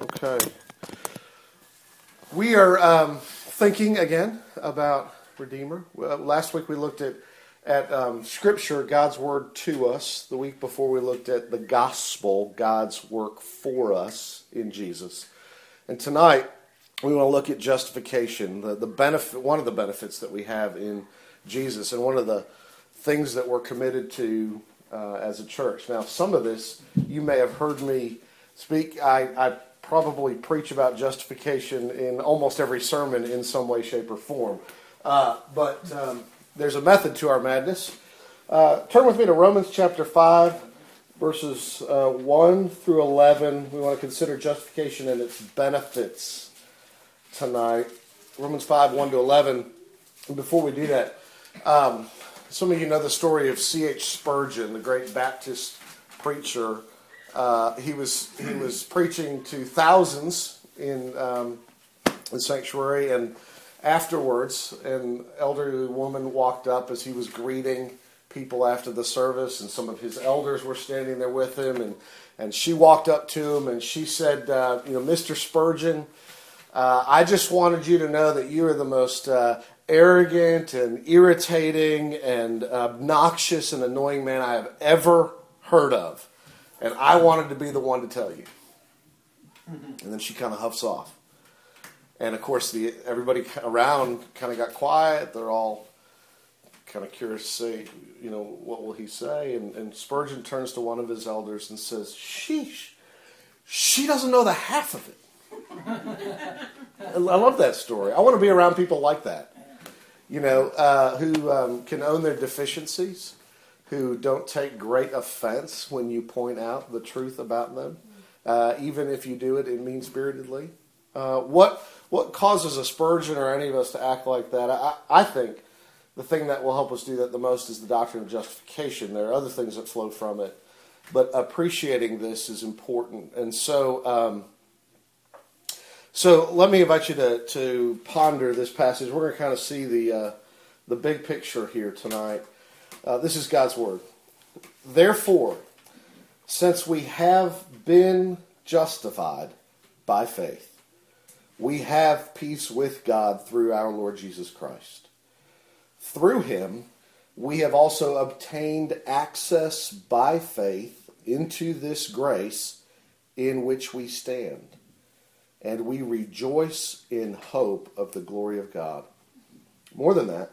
Okay. We are um, thinking again about Redeemer. Last week we looked at at um, Scripture, God's word to us. The week before we looked at the gospel, God's work for us in Jesus. And tonight we want to look at justification, the, the benefit, one of the benefits that we have in Jesus, and one of the things that we're committed to uh, as a church. Now, some of this you may have heard me speak. I, I probably preach about justification in almost every sermon in some way, shape, or form. Uh, but um, there's a method to our madness. Uh, turn with me to Romans chapter 5, verses uh, 1 through 11. We want to consider justification and its benefits tonight. Romans 5, 1 to 11. And before we do that, um, some of you know the story of C.H. Spurgeon, the great Baptist preacher. Uh, he was he was preaching to thousands in um, the sanctuary, and afterwards, an elderly woman walked up as he was greeting people after the service, and some of his elders were standing there with him, and and she walked up to him and she said, uh, "You know, Mr. Spurgeon, uh, I just wanted you to know that you are the most uh, arrogant and irritating and obnoxious and annoying man I have ever heard of, and I wanted to be the one to tell you." And then she kind of huffs off and of course the everybody around kind of got quiet. They're all kind of curious to see, you know, what will he say? And, and Spurgeon turns to one of his elders and says, "Sheesh, she doesn't know the half of it." I love that story. I want to be around people like that, you know, uh, who um, can own their deficiencies, who don't take great offense when you point out the truth about them, uh, even if you do it in mean spiritedly. Uh, what what causes a Spurgeon or any of us to act like that? I, I think the thing that will help us do that the most is the doctrine of justification. There are other things that flow from it, but appreciating this is important. And so, um, so let me invite you to, to ponder this passage. We're going to kind of see the uh, the big picture here tonight. Uh, this is God's word. Therefore, since we have been justified by faith we have peace with God through our Lord Jesus Christ. Through him, we have also obtained access by faith into this grace in which we stand, and we rejoice in hope of the glory of God. More than that,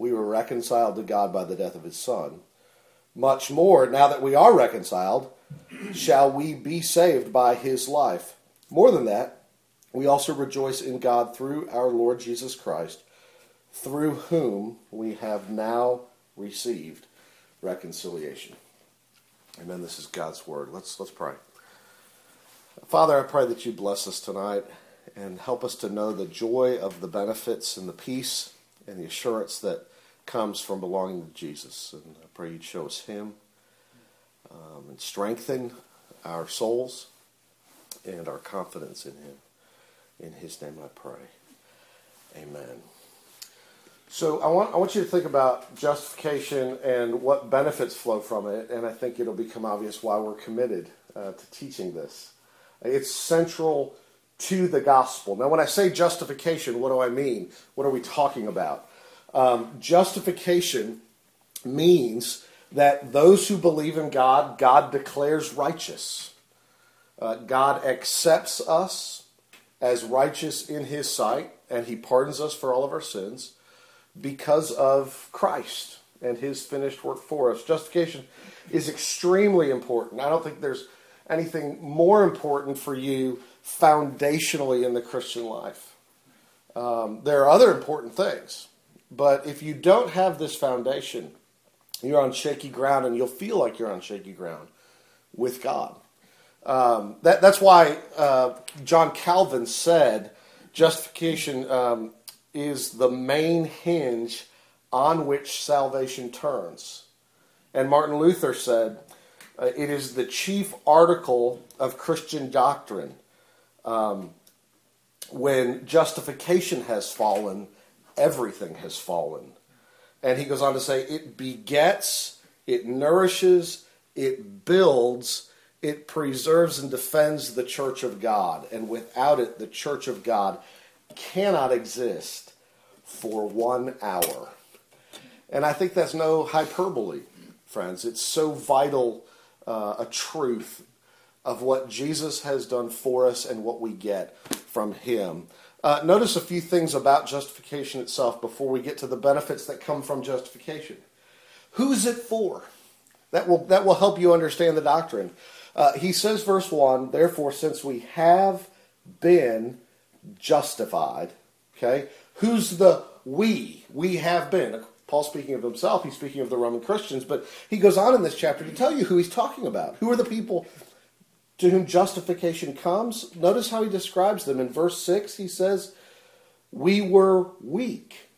we were reconciled to God by the death of his Son, much more, now that we are reconciled, shall we be saved by his life. More than that, we also rejoice in God through our Lord Jesus Christ, through whom we have now received reconciliation. Amen. This is God's word. Let's let's pray. Father, I pray that you bless us tonight and help us to know the joy of the benefits and the peace and the assurance that comes from belonging to Jesus. And I pray you'd show us Him um, and strengthen our souls and our confidence in Him. In his name I pray. Amen. So I want I want you to think about justification and what benefits flow from it, and I think it'll become obvious why we're committed uh, to teaching this. It's central to the gospel. Now, when I say justification, what do I mean? What are we talking about? Um, justification means that those who believe in God, God declares righteous. Uh, God accepts us as righteous in his sight, and he pardons us for all of our sins because of Christ and his finished work for us. Justification is extremely important. I don't think there's anything more important for you foundationally in the Christian life. Um, there are other important things, but if you don't have this foundation, you're on shaky ground and you'll feel like you're on shaky ground with God. Um, that, that's why uh, John Calvin said justification um, is the main hinge on which salvation turns. And Martin Luther said, uh, it is the chief article of Christian doctrine. Um, when justification has fallen, everything has fallen. And he goes on to say, it begets, it nourishes, it builds, it preserves and defends the church of God. And without it, the church of God cannot exist for one hour. And I think that's no hyperbole, friends. It's so vital uh, a truth of what Jesus has done for us and what we get from Him. Uh, notice a few things about justification itself before we get to the benefits that come from justification. Who's it for? That will, that will help you understand the doctrine. Uh, he says, verse 1 Therefore, since we have been justified, okay, who's the we? We have been. Paul speaking of himself, he's speaking of the Roman Christians, but he goes on in this chapter to tell you who he's talking about. Who are the people to whom justification comes? Notice how he describes them. In verse 6, he says, We were weak.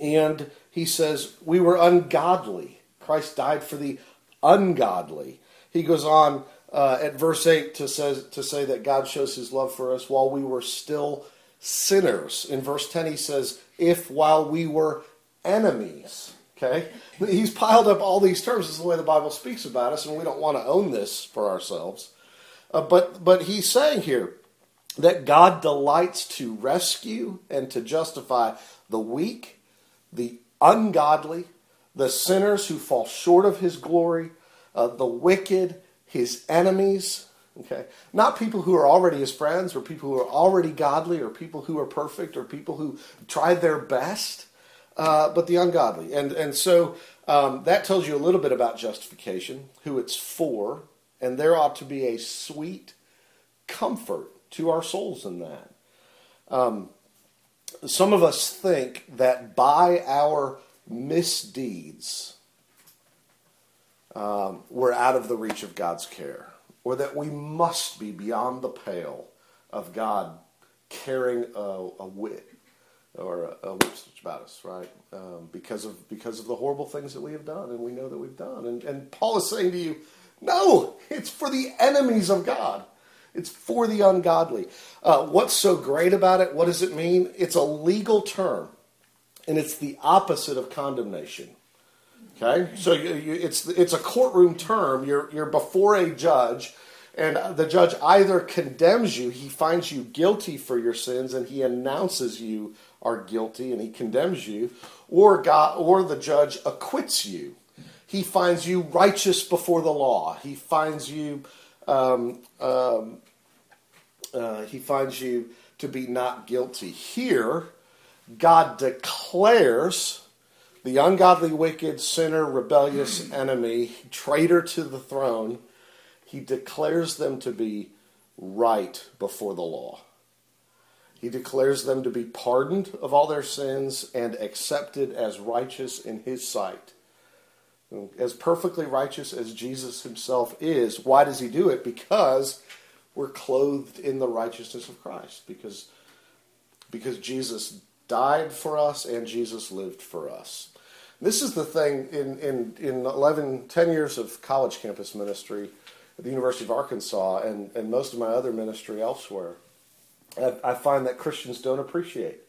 And he says, We were ungodly. Christ died for the ungodly. He goes on uh, at verse 8 to, says, to say that God shows his love for us while we were still sinners. In verse 10, he says, If while we were enemies. Okay? He's piled up all these terms. This is the way the Bible speaks about us, and we don't want to own this for ourselves. Uh, but, but he's saying here that God delights to rescue and to justify the weak, the ungodly, the sinners who fall short of his glory, uh, the wicked, his enemies. Okay? Not people who are already his friends, or people who are already godly, or people who are perfect, or people who tried their best uh, but the ungodly. And, and so um, that tells you a little bit about justification, who it's for, and there ought to be a sweet comfort to our souls in that. Um, some of us think that by our misdeeds, um, we're out of the reach of God's care, or that we must be beyond the pale of God caring a, a whit or a, a lip stitch about us, right? Um, because of because of the horrible things that we have done, and we know that we've done. And, and Paul is saying to you, no, it's for the enemies of God. It's for the ungodly. Uh, what's so great about it? What does it mean? It's a legal term, and it's the opposite of condemnation. Okay, so you, you, it's it's a courtroom term. You're you're before a judge and the judge either condemns you, he finds you guilty for your sins, and he announces you are guilty and he condemns you, or God or the judge acquits you. He finds you righteous before the law. He finds you um, um, uh, he finds you to be not guilty. Here, God declares the ungodly, wicked, sinner, rebellious enemy, traitor to the throne, he declares them to be right before the law. He declares them to be pardoned of all their sins and accepted as righteous in his sight. As perfectly righteous as Jesus himself is. Why does he do it? Because we're clothed in the righteousness of Christ. Because, because Jesus died for us and Jesus lived for us. This is the thing in, in, in 11, 10 years of college campus ministry the University of Arkansas and, and most of my other ministry elsewhere I find that Christians don't appreciate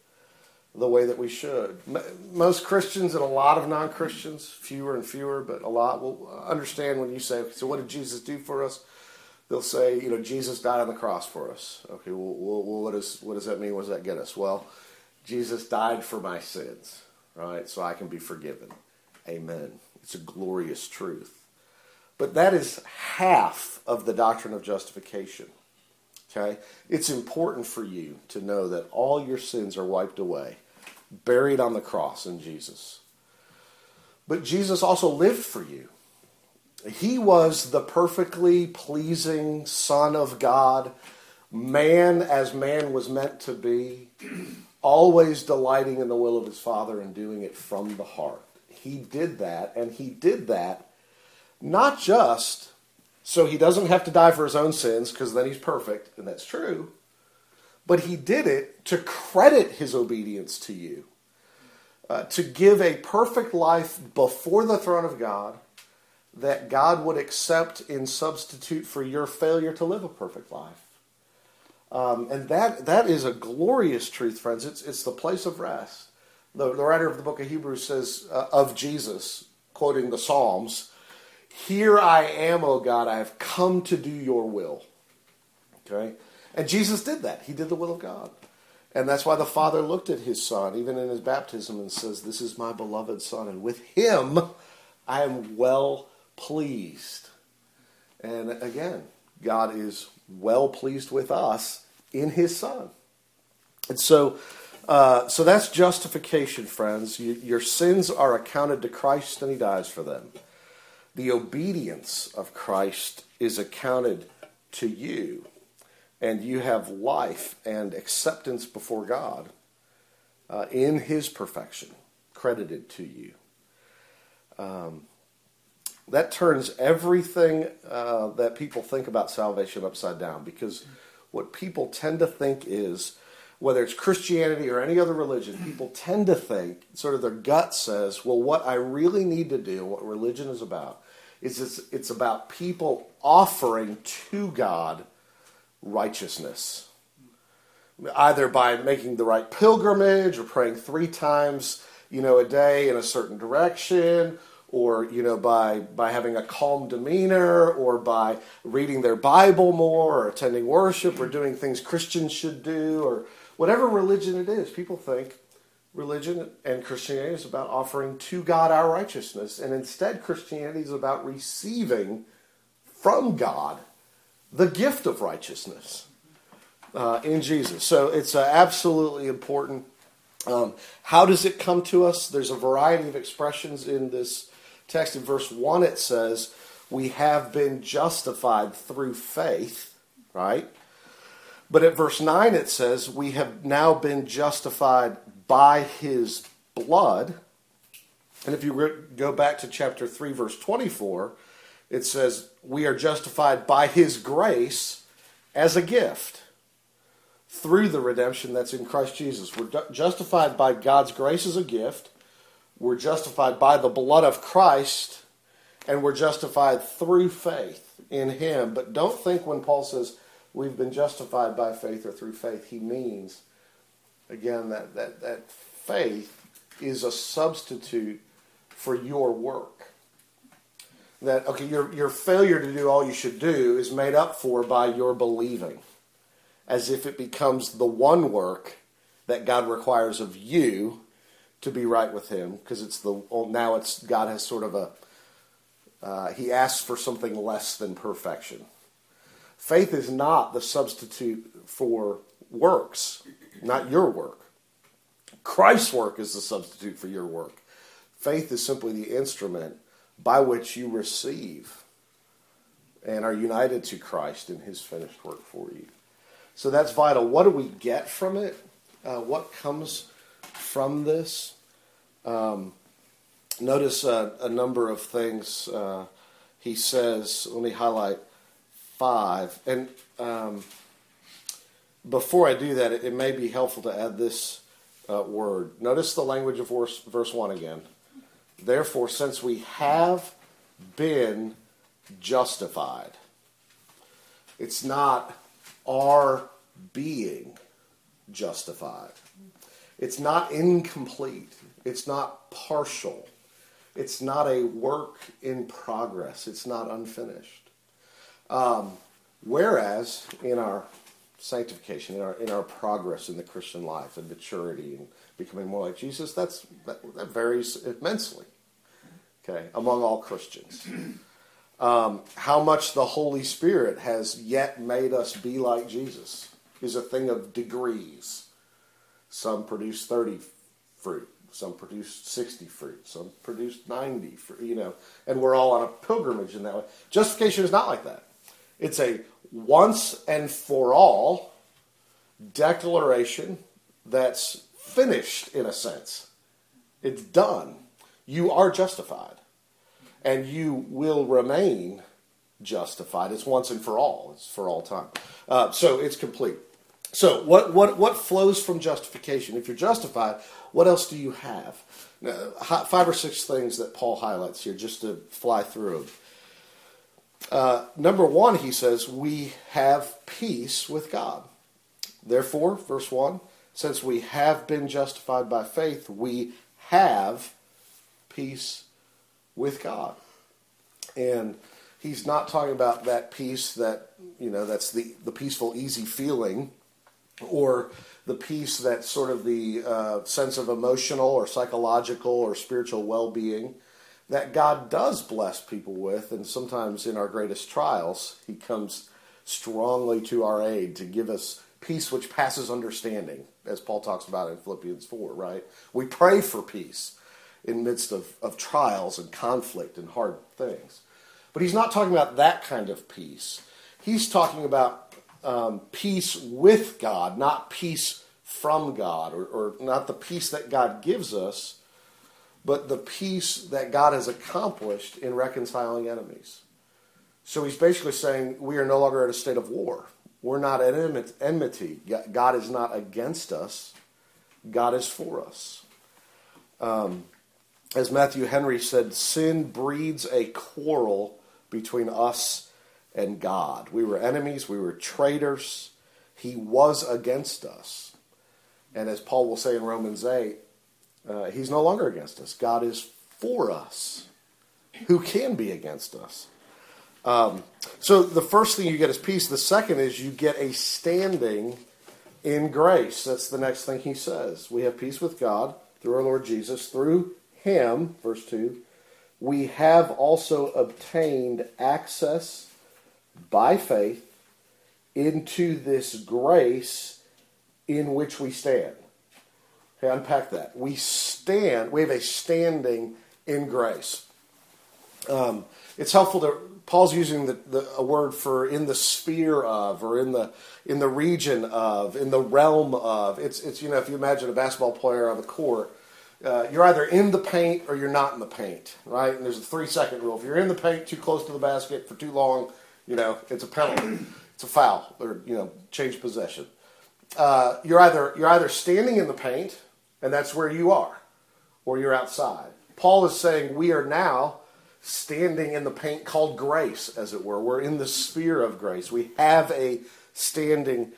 the way that we should. Most Christians and a lot of non Christians, fewer and fewer, but a lot, will understand when you say, So, what did Jesus do for us? They'll say, You know, Jesus died on the cross for us. Okay, well, well what, is, what does that mean? What does that get us? Well, Jesus died for my sins, right? So I can be forgiven. Amen. It's a glorious truth. But that is half of the doctrine of justification. Okay? It's important for you to know that all your sins are wiped away, buried on the cross in Jesus. But Jesus also lived for you. He was the perfectly pleasing Son of God, man as man was meant to be, always delighting in the will of his Father and doing it from the heart. He did that, and he did that not just so he doesn't have to die for his own sins, because then he's perfect, and that's true, but he did it to credit his obedience to you, uh, to give a perfect life before the throne of God that God would accept in substitute for your failure to live a perfect life. Um, and that, that is a glorious truth, friends. It's, it's the place of rest. The, the writer of the book of Hebrews says uh, of Jesus, quoting the Psalms, Here I am, O God, I have come to do your will. Okay? And Jesus did that. He did the will of God. And that's why the Father looked at his Son, even in his baptism, and says, This is my beloved Son, and with him I am well pleased. And again, God is well pleased with us in his Son. And so, uh, so that's justification, friends. You, your sins are accounted to Christ and he dies for them. The obedience of Christ is accounted to you, and you have life and acceptance before God uh, in his perfection credited to you. Um, that turns everything uh, that people think about salvation upside down because what people tend to think is whether it's Christianity or any other religion, people tend to think, sort of their gut says, well, what I really need to do, what religion is about, it's, it's about people offering to God righteousness. Either by making the right pilgrimage or praying three times, you know, a day in a certain direction, or you know by by having a calm demeanor or by reading their bible more or attending worship or doing things christians should do or whatever religion it is people think religion and christianity is about offering to god our righteousness and instead christianity is about receiving from god the gift of righteousness uh, in jesus. So it's uh, absolutely important. Um, how does it come to us? There's a variety of expressions in this text. In verse 1 it says, We have been justified through faith, right? But at verse 9 it says, We have now been justified by his blood. And if you go back to chapter 3, verse 24, it says, We are justified by his grace as a gift through the redemption that's in Christ Jesus. We're justified by God's grace as a gift we're justified by the blood of Christ, and we're justified through faith in Him. But don't think when Paul says we've been justified by faith or through faith, he means, again, that, that, that faith is a substitute for your work. That, okay, your, your failure to do all you should do is made up for by your believing, as if it becomes the one work that God requires of you to be right with Him because it's the now it's God has sort of a uh, He asks for something less than perfection. Faith is not the substitute for works, not your work. Christ's work is the substitute for your work. Faith is simply the instrument by which you receive and are united to Christ in His finished work for you. So that's vital. What do we get from it? Uh, what comes from this. Um, notice uh, a number of things uh, he says. Let me highlight five. And um, before I do that, it, it, may be helpful to add this uh, word. Notice the language of verse, verse 1 again. Therefore, since we have been justified, it's not our being justified. It's not incomplete. It's not partial. It's not a work in progress. It's not unfinished. Um, whereas in our sanctification, in our, in our progress in the Christian life and maturity and becoming more like Jesus, that's, that, that varies immensely, okay, among all Christians. Um, how much the Holy Spirit has yet made us be like Jesus is a thing of degrees. Some produce 30 fruit, some produce 60 fruit, some produce 90 fruit, you know, and we're all on a pilgrimage in that way. Justification is not like that. It's a once and for all declaration that's finished in a sense. It's done. You are justified. And you will remain justified. It's once and for all. It's for all time. Uh, so it's complete. So what, what, what flows from justification? If you're justified, what else do you have? Now, five or six things that Paul highlights here just to fly through them. Uh, number one, he says, we have peace with God. Therefore, verse 1, since we have been justified by faith, we have peace with God. And he's not talking about that peace that, you know, that's the, the peaceful, easy feeling or the peace that's sort of the uh, sense of emotional or psychological or spiritual well being that God does bless people with. And sometimes in our greatest trials, He comes strongly to our aid to give us peace which passes understanding, as Paul talks about in Philippians 4, right? We pray for peace in midst of, of trials and conflict and hard things. But he's not talking about that kind of peace. He's talking about um, peace with God, not peace from God, or, or not the peace that God gives us, but the peace that God has accomplished in reconciling enemies. So he's basically saying we are no longer at a state of war. We're not at enmity. God is not against us. God is for us. Um, as Matthew Henry said, sin breeds a quarrel between us and God. We were enemies, we were traitors. He was against us. And as Paul will say in Romans 8, uh, he's no longer against us. God is for us. Who can be against us? Um, so the first thing you get is peace. The second is you get a standing in grace. That's the next thing he says. We have peace with God through our Lord Jesus. Through him, verse 2, we have also obtained access by faith into this grace in which we stand. Okay, unpack that. We stand, we have a standing in grace. Um, it's helpful to Paul's using the, the, a word for in the sphere of, or in the in the region of, in the realm of. It's it's you know if you imagine a basketball player on the court, uh, you're either in the paint or you're not in the paint, right? And there's a three second rule. If you're in the paint too close to the basket for too long, you know it's a penalty, it's a foul, or you know change possession. Uh, you're either you're either standing in the paint, and that's where you are, or you're outside. Paul is saying we are now standing in the paint called grace, as it were. We're in the sphere of grace. We have a standing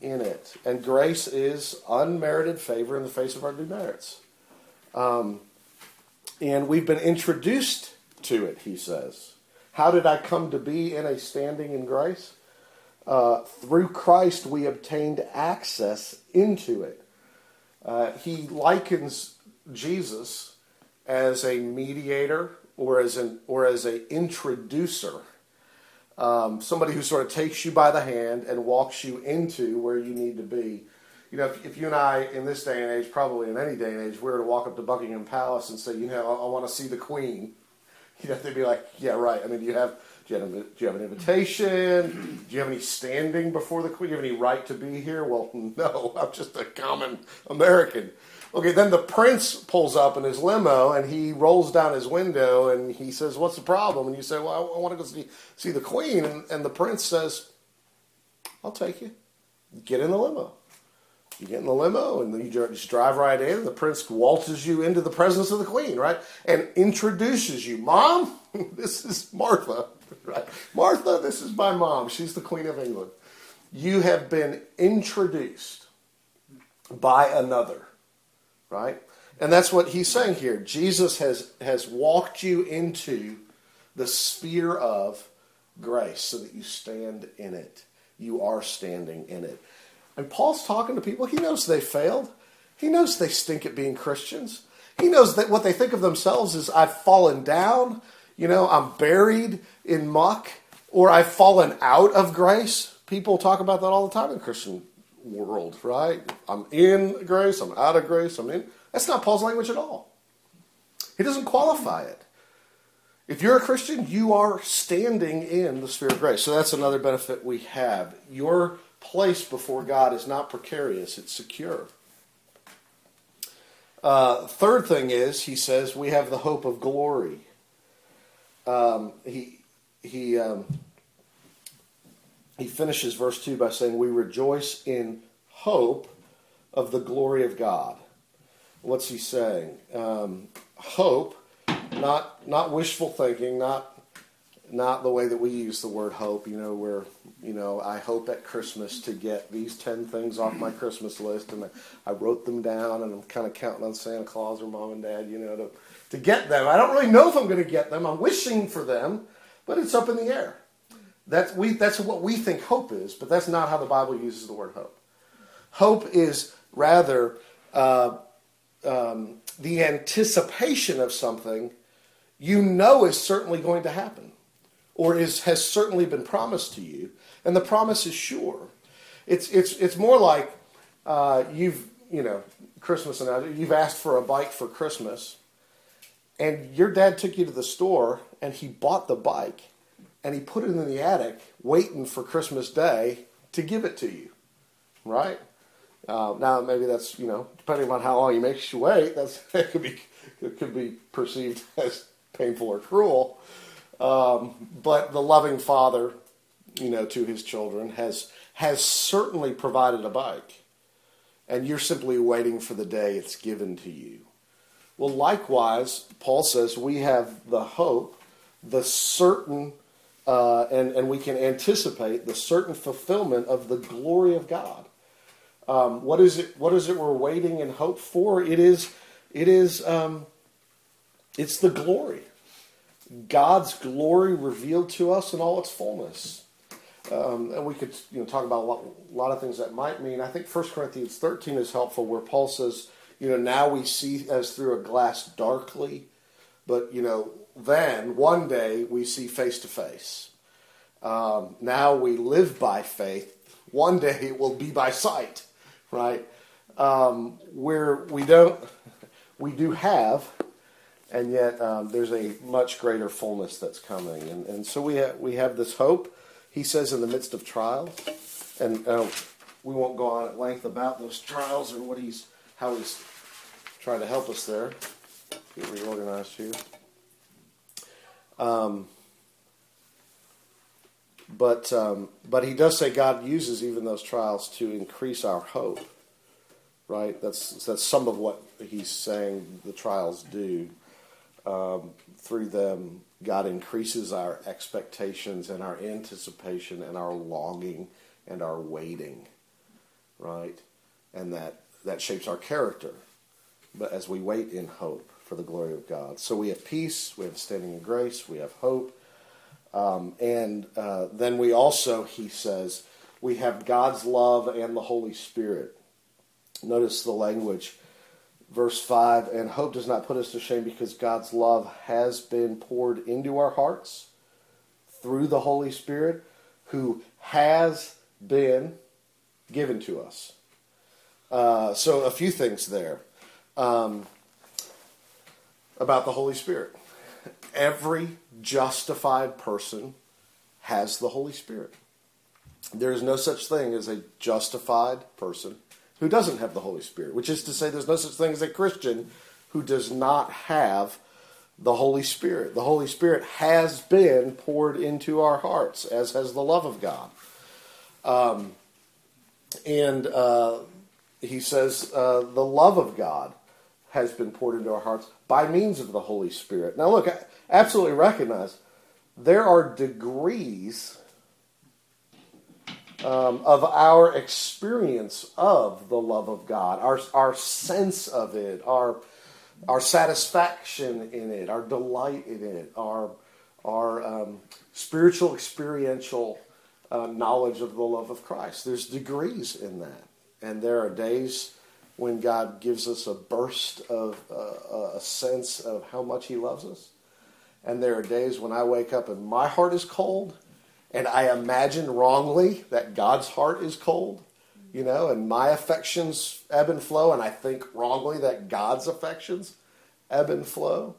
in it. And grace is unmerited favor in the face of our demerits. Um, and we've been introduced to it, he says. How did I come to be in a standing in grace? Uh, through Christ, we obtained access into it. Uh, he likens Jesus as a mediator or as an or as a introducer, um, somebody who sort of takes you by the hand and walks you into where you need to be. You know, if, if you and I, in this day and age, probably in any day and age, we were to walk up to Buckingham Palace and say, you know, I, I want to see the Queen, you know, they'd be like, yeah, right. I mean, you have do you have, do you have an invitation? Do you have any standing before the Queen? Do you have any right to be here? Well, no, I'm just a common American. Okay, then the prince pulls up in his limo and he rolls down his window and he says, What's the problem? And you say, Well, I, I want to go see, see the queen. And, and the prince says, I'll take you. Get in the limo. You get in the limo and you just drive right in. The prince waltzes you into the presence of the queen, right? And introduces you. Mom, this is Martha, right? Martha, this is my mom. She's the queen of England. You have been introduced by another right? And that's what he's saying here. Jesus has, has walked you into the sphere of grace so that you stand in it. You are standing in it. And Paul's talking to people. He knows they failed. He knows they stink at being Christians. He knows that what they think of themselves is I've fallen down. You know, I'm buried in muck or I've fallen out of grace. People talk about that all the time in the Christian world, right? I'm in grace, I'm out of grace, I'm in. That's not Paul's language at all. He doesn't qualify it. If you're a Christian, you are standing in the Spirit of grace. So that's another benefit we have. Your place before God is not precarious, it's secure. Uh, third thing is, he says, we have the hope of glory. Um, he he um, he finishes verse two by saying, "We rejoice in hope of the glory of God." What's he saying? Um, hope, not not wishful thinking, not not the way that we use the word hope. You know, where you know I hope at Christmas to get these ten things off my Christmas list, and I wrote them down, and I'm kind of counting on Santa Claus or mom and dad, you know, to to get them. I don't really know if I'm going to get them. I'm wishing for them, but it's up in the air. That's, we, that's what we think hope is, but that's not how the Bible uses the word hope. Hope is rather uh, um, the anticipation of something you know is certainly going to happen or is, has certainly been promised to you, and the promise is sure. It's, it's, it's more like uh, you've, you know, Christmas and you've asked for a bike for Christmas, and your dad took you to the store and he bought the bike and he put it in the attic waiting for Christmas Day to give it to you, right? Uh, now maybe that's you know depending on how long he makes you wait, that's it could be it could be perceived as painful or cruel. Um, but the loving father, you know, to his children has has certainly provided a bike, and you're simply waiting for the day it's given to you. Well, likewise, Paul says we have the hope, the certain, uh, and, and we can anticipate the certain fulfillment of the glory of God. Um, what is it? What is it we're waiting and hope for? It is, it is, um, it's the glory, God's glory revealed to us in all its fullness. Um, and we could you know, talk about a lot, a lot, of things that might mean. I think 1 Corinthians 13 is helpful, where Paul says, you know, now we see as through a glass darkly, but, you know, then one day we see face to face. Now we live by faith. One day it will be by sight, right? Um, where we don't, we do have, and yet um, there's a much greater fullness that's coming. And, and so we, ha- we have this hope, he says, in the midst of trials. And uh, we won't go on at length about those trials or what he's, how he's trying to help us there. Get reorganized here. Um, but um, but he does say God uses even those trials to increase our hope. Right. That's that's some of what he's saying the trials do. Um, through them, God increases our expectations and our anticipation and our longing and our waiting. Right, and that that shapes our character but as we wait in hope for the glory of God. So we have peace, we have standing in grace, we have hope, um, and uh, then we also, he says, we have God's love and the Holy Spirit. Notice the language, verse 5 and hope does not put us to shame because God's love has been poured into our hearts through the Holy Spirit who has been given to us. Uh, so, a few things there um, about the Holy Spirit. Every justified person has the Holy Spirit. There is no such thing as a justified person who doesn't have the Holy Spirit, which is to say, there's no such thing as a Christian who does not have the Holy Spirit. The Holy Spirit has been poured into our hearts, as has the love of God. Um, and uh, he says, uh, the love of God has been poured into our hearts by means of the Holy Spirit. Now, look, I absolutely recognize there are degrees um, of our experience of the love of God, our, our sense of it, our, our satisfaction in it, our delight in it, our, our um, spiritual, experiential uh, knowledge of the love of Christ. There's degrees in that. And there are days when God gives us a burst of uh, a sense of how much He loves us. And there are days when I wake up and my heart is cold, and I imagine wrongly that God's heart is cold, you know, and my affections ebb and flow, and I think wrongly that God's affections ebb and flow.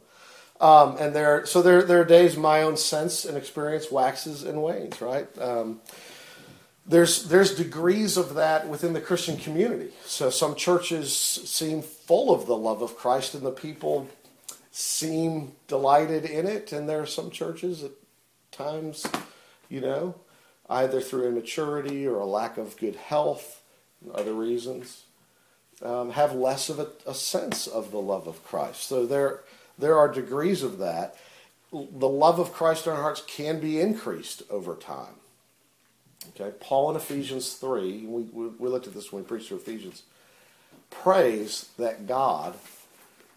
Um, and there, so there, there are days my own sense and experience waxes and wanes, right? Um, there's there's degrees of that within the Christian community. So some churches seem full of the love of Christ, and the people seem delighted in it. And there are some churches at times, you know, either through immaturity or a lack of good health, other reasons, um, have less of a, a sense of the love of Christ. So there there are degrees of that. The love of Christ in our hearts can be increased over time. Okay, Paul in Ephesians 3, we, we, we looked at this when we preached through Ephesians, prays that God,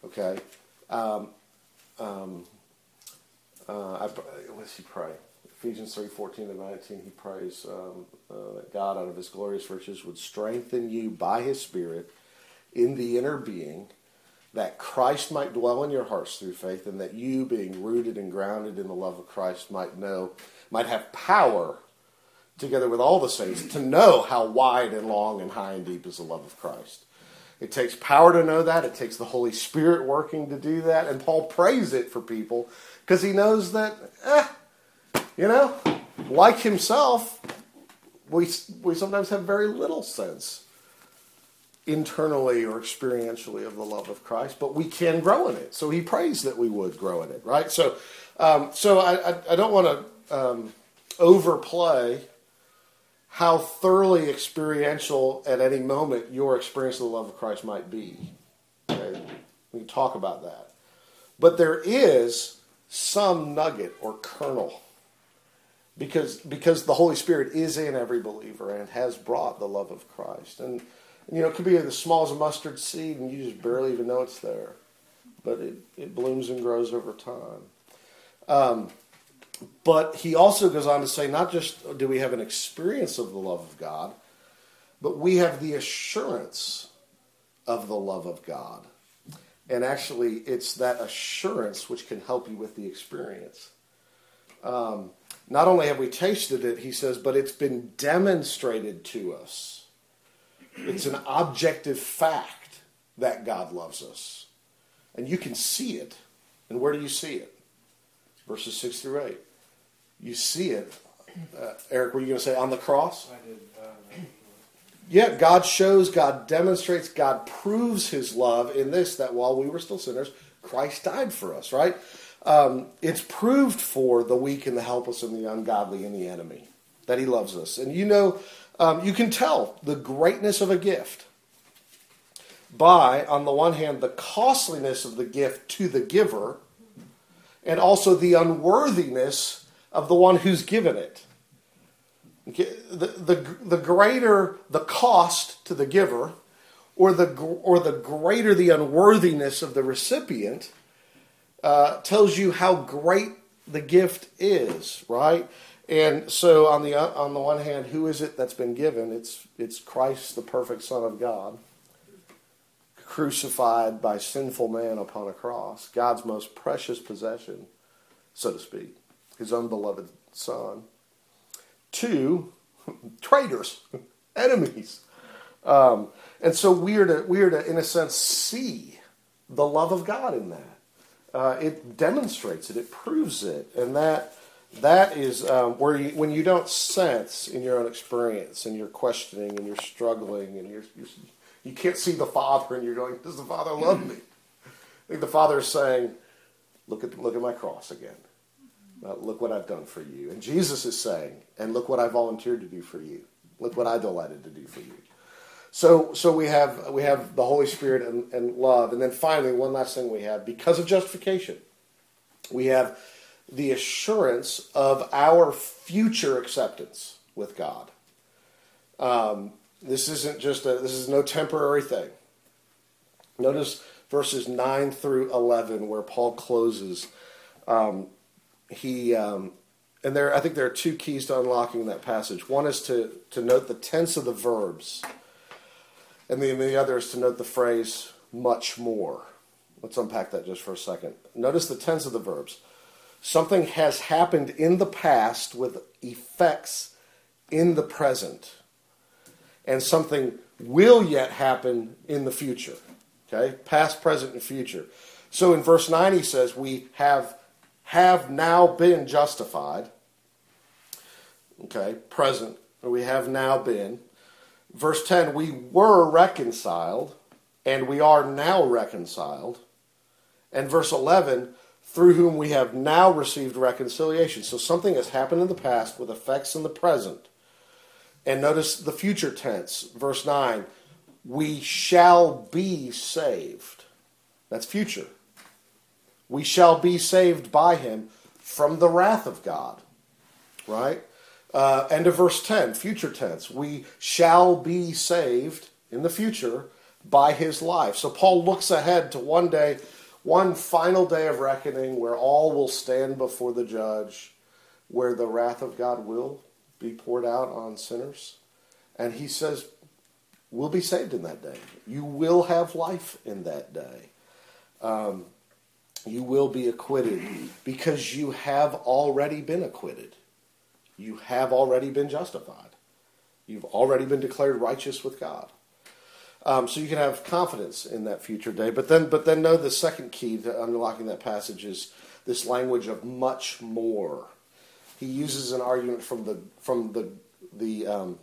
okay, um, um, uh, I, what does he pray? Ephesians 3 14 to 19, he prays um, uh, that God, out of his glorious riches, would strengthen you by his Spirit in the inner being, that Christ might dwell in your hearts through faith, and that you, being rooted and grounded in the love of Christ, might know, might have power together with all the saints to know how wide and long and high and deep is the love of Christ. It takes power to know that. It takes the Holy Spirit working to do that. And Paul prays it for people because he knows that, eh, you know, like himself, we, we sometimes have very little sense internally or experientially of the love of Christ, but we can grow in it. So he prays that we would grow in it, right? So, um, so I, I, I, don't want to um, overplay how thoroughly experiential at any moment your experience of the love of Christ might be. Okay? We can talk about that. But there is some nugget or kernel because because the Holy Spirit is in every believer and has brought the love of Christ. And you know, it could be as small as a mustard seed and you just barely even know it's there. But it, it blooms and grows over time. Um, but he also goes on to say not just do we have an experience of the love of God, but we have the assurance of the love of God. And actually, it's that assurance which can help you with the experience. Um, not only have we tasted it, he says, but it's been demonstrated to us. It's an objective fact that God loves us. And you can see it. And where do you see it? Verses 6 through 8 you see it. Uh, Eric, were you going to say on the cross? I did. Uh, yeah, God shows, God demonstrates, God proves his love in this that while we were still sinners, Christ died for us, right? Um, it's proved for the weak and the helpless and the ungodly and the enemy that he loves us. And you know, um, you can tell the greatness of a gift by, on the one hand, the costliness of the gift to the giver, and also the unworthiness of the one who's given it. Okay? The, the, the greater the cost to the giver, or the, or the greater the unworthiness of the recipient, uh, tells you how great the gift is, right? And so, on the on the one hand, who is it that's been given? It's it's Christ, the perfect Son of God, crucified by sinful man upon a cross, God's most precious possession, so to speak his own beloved son. Two, traitors, enemies. Um, and so we are, to, we are to, in a sense, see the love of God in that. Uh, it demonstrates it, it proves it, and that that is um, where you, when you don't sense in your own experience and you're questioning and you're struggling and you're, you're you can't see the Father and you're going, does the Father love me? I think the Father is saying, look at look at my cross again. Look what I've done for you. And Jesus is saying, and look what I volunteered to do for you. Look what I delighted to do for you. So, so we have we have the Holy Spirit and, and love, and then finally, one last thing we have because of justification, we have the assurance of our future acceptance with God. Um, this isn't just a this is no temporary thing. Notice verses nine through eleven, where Paul closes. Um, he um, and there I think there are two keys to unlocking that passage. One is to to note the tense of the verbs, and the, the other is to note the phrase "much more." Let's unpack that just for a second. Notice the tense of the verbs. Something has happened in the past with effects in the present. And something will yet happen in the future. Okay? Past, present, and future. So in verse 9 he says, We have have now been justified. Okay, present, we have now been. Verse 10, we were reconciled, and we are now reconciled. And verse 11, through whom we have now received reconciliation. So something has happened in the past with effects in the present. And notice the future tense, verse 9, we shall be saved. That's future. We shall be saved by him from the wrath of God. Right? Uh, end of verse 10, future tense. We shall be saved in the future by his life. So Paul looks ahead to one day, one final day of reckoning where all will stand before the judge, where the wrath of God will be poured out on sinners. And he says, We'll be saved in that day. You will have life in that day. Um, you will be acquitted because you have already been acquitted. You have already been justified. You've already been declared righteous with God. Um, so you can have confidence in that future day. But then, but then, know the second key to unlocking that passage is this language of much more. He uses an argument from the from the the um,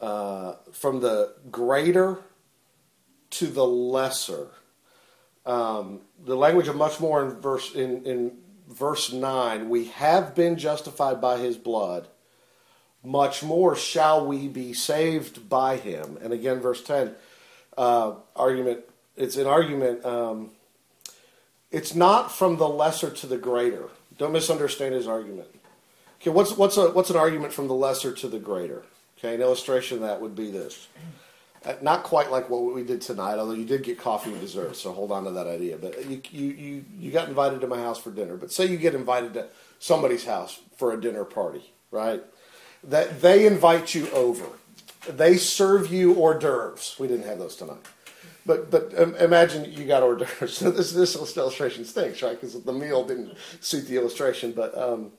uh, from the greater to the lesser. Um, the language of much more in verse in, in verse nine. We have been justified by His blood. Much more shall we be saved by Him. And again, verse ten. Uh, argument. It's an argument. Um, it's not from the lesser to the greater. Don't misunderstand his argument. Okay, what's what's a what's an argument from the lesser to the greater? Okay, an illustration of that would be this. Uh, not quite like what we did tonight, although you did get coffee and dessert, so hold on to that idea. But you, you, you, you got invited to my house for dinner. But say you get invited to somebody's house for a dinner party, right? That they invite you over. They serve you hors d'oeuvres. We didn't have those tonight. But but um, imagine you got hors d'oeuvres. So this this illustration stinks, right? Because the meal didn't suit the illustration. But um,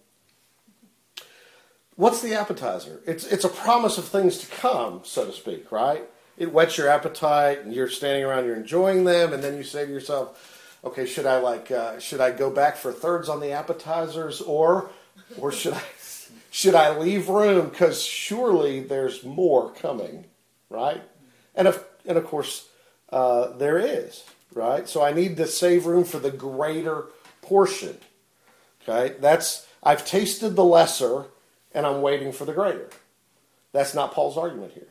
what's the appetizer? It's it's a promise of things to come, so to speak, right? It whets your appetite, and you're standing around, you're enjoying them, and then you say to yourself, "Okay, should I like uh, should I go back for thirds on the appetizers, or or should I should I leave room because surely there's more coming, right?" And of and of course uh, there is, right? So I need to save room for the greater portion. Okay, that's I've tasted the lesser and I'm waiting for the greater. That's not Paul's argument here.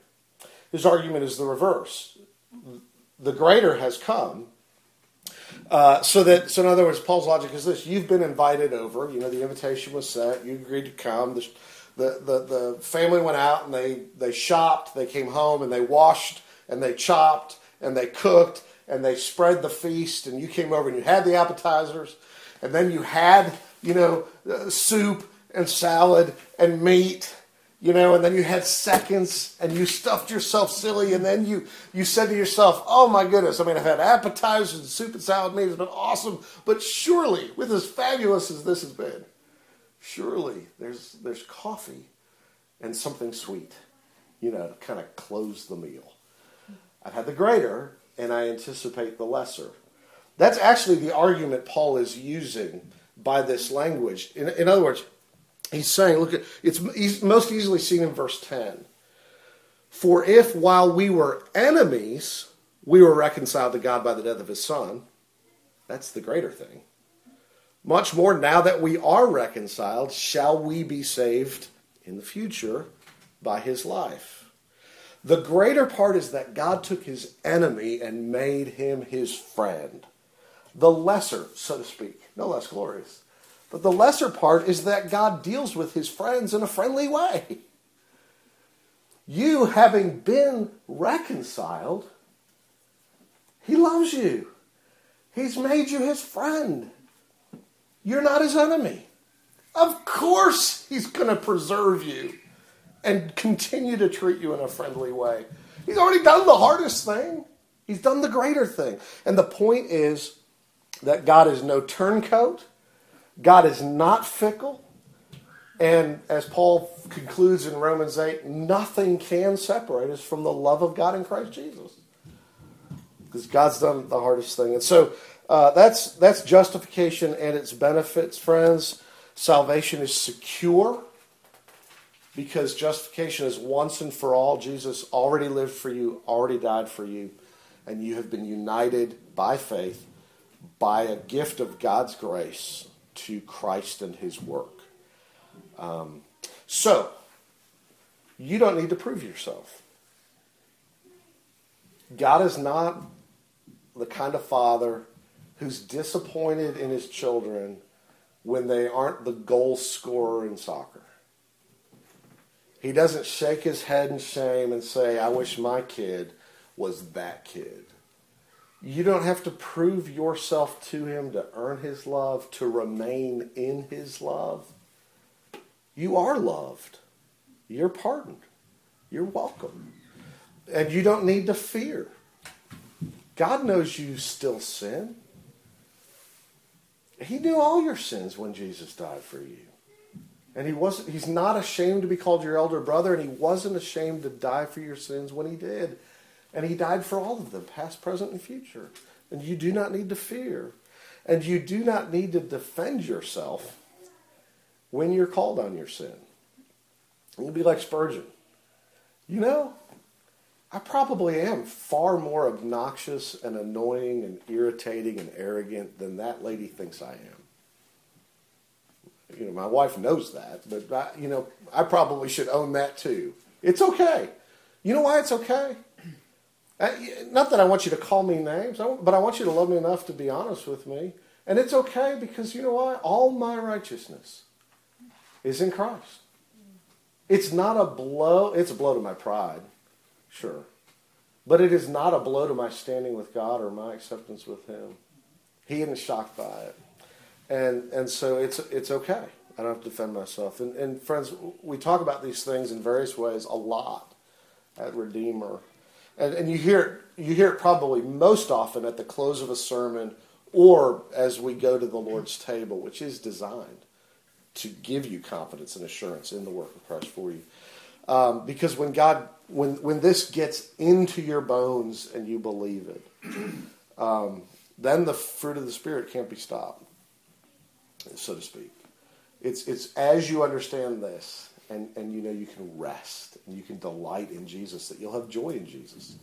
His argument is the reverse. The greater has come. Uh, so that so in other words, Paul's logic is this: you've been invited over. You know, the invitation was set. You agreed to come. The, the, the, the family went out and they, they shopped. They came home and they washed and they chopped and they cooked and they spread the feast. And you came over and you had the appetizers. And then you had, you know, uh, soup and salad and meat, you know, and then you had seconds and you stuffed yourself silly, and then you you said to yourself, "Oh my goodness! I mean, I've had appetizers and soup and salad meat has been awesome, but surely, with as fabulous as this has been, surely there's there's coffee and something sweet, you know, to kind of close the meal. I've had the greater, and I anticipate the lesser." That's actually the argument Paul is using by this language. In, in other words, he's saying, look at it's most easily seen in verse 10. For if while we were enemies, we were reconciled to God by the death of his son, that's the greater thing. Much more now that we are reconciled, shall we be saved in the future by his life. The greater part is that God took his enemy and made him his friend. The lesser, so to speak, no less glorious but the lesser part is that God deals with his friends in a friendly way. You, having been reconciled, he loves you. He's made you his friend. You're not his enemy. Of course, he's going to preserve you and continue to treat you in a friendly way. He's already done the hardest thing, he's done the greater thing. And the point is that God is no turncoat God is not fickle. And as Paul concludes in Romans 8, nothing can separate us from the love of God in Christ Jesus. Because God's done the hardest thing. And so uh, that's, that's justification and its benefits, friends. Salvation is secure because justification is once and for all. Jesus already lived for you, already died for you, and you have been united by faith by a gift of God's grace to Christ and his work. Um, so, you don't need to prove yourself. God is not the kind of father who's disappointed in his children when they aren't the goal scorer in soccer. He doesn't shake his head in shame and say, I wish my kid was that kid. You don't have to prove yourself to him to earn his love, to remain in his love. You are loved. You're pardoned. You're welcome. And you don't need to fear. God knows you still sin. He knew all your sins when Jesus died for you. And he wasn't he's not ashamed to be called your elder brother, and he wasn't ashamed to die for your sins when he did. And he died for all of them, past, present, and future. And you do not need to fear. And you do not need to defend yourself when you're called on your sin. You'll be like Spurgeon. You know, I probably am far more obnoxious and annoying and irritating and arrogant than that lady thinks I am you know, my wife knows that, but I, you know, I probably should own that too. It's okay. You know why it's okay? Uh, I, not that I want you to call me names, but I want you to love me enough to be honest with me. And it's okay because you know why? All my righteousness is in Christ. It's not a blow. It's a blow to my pride, sure. But it is not a blow to my standing with God or my acceptance with Him. He isn't shocked by it and and so it's it's okay. I don't have to defend myself. And, and friends, we talk about these things in various ways a lot at Redeemer, and and you hear it, you hear it probably most often at the close of a sermon or as we go to the Lord's table, which is designed to give you confidence and assurance in the work of Christ for you. Um, because when God, when when this gets into your bones and you believe it, um, then the fruit of the Spirit can't be stopped so to speak. It's, it's as you understand this and, and you know you can rest and you can delight in Jesus that you'll have joy in Jesus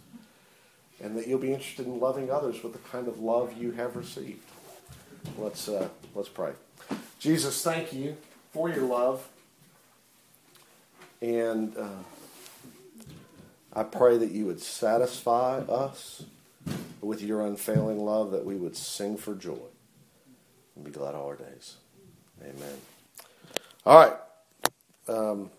and that you'll be interested in loving others with the kind of love you have received. Let's, uh, let's pray. Jesus, thank you for your love. And uh, I pray that you would satisfy us with your unfailing love, that we would sing for joy and be glad all our days. Amen. All right. Um,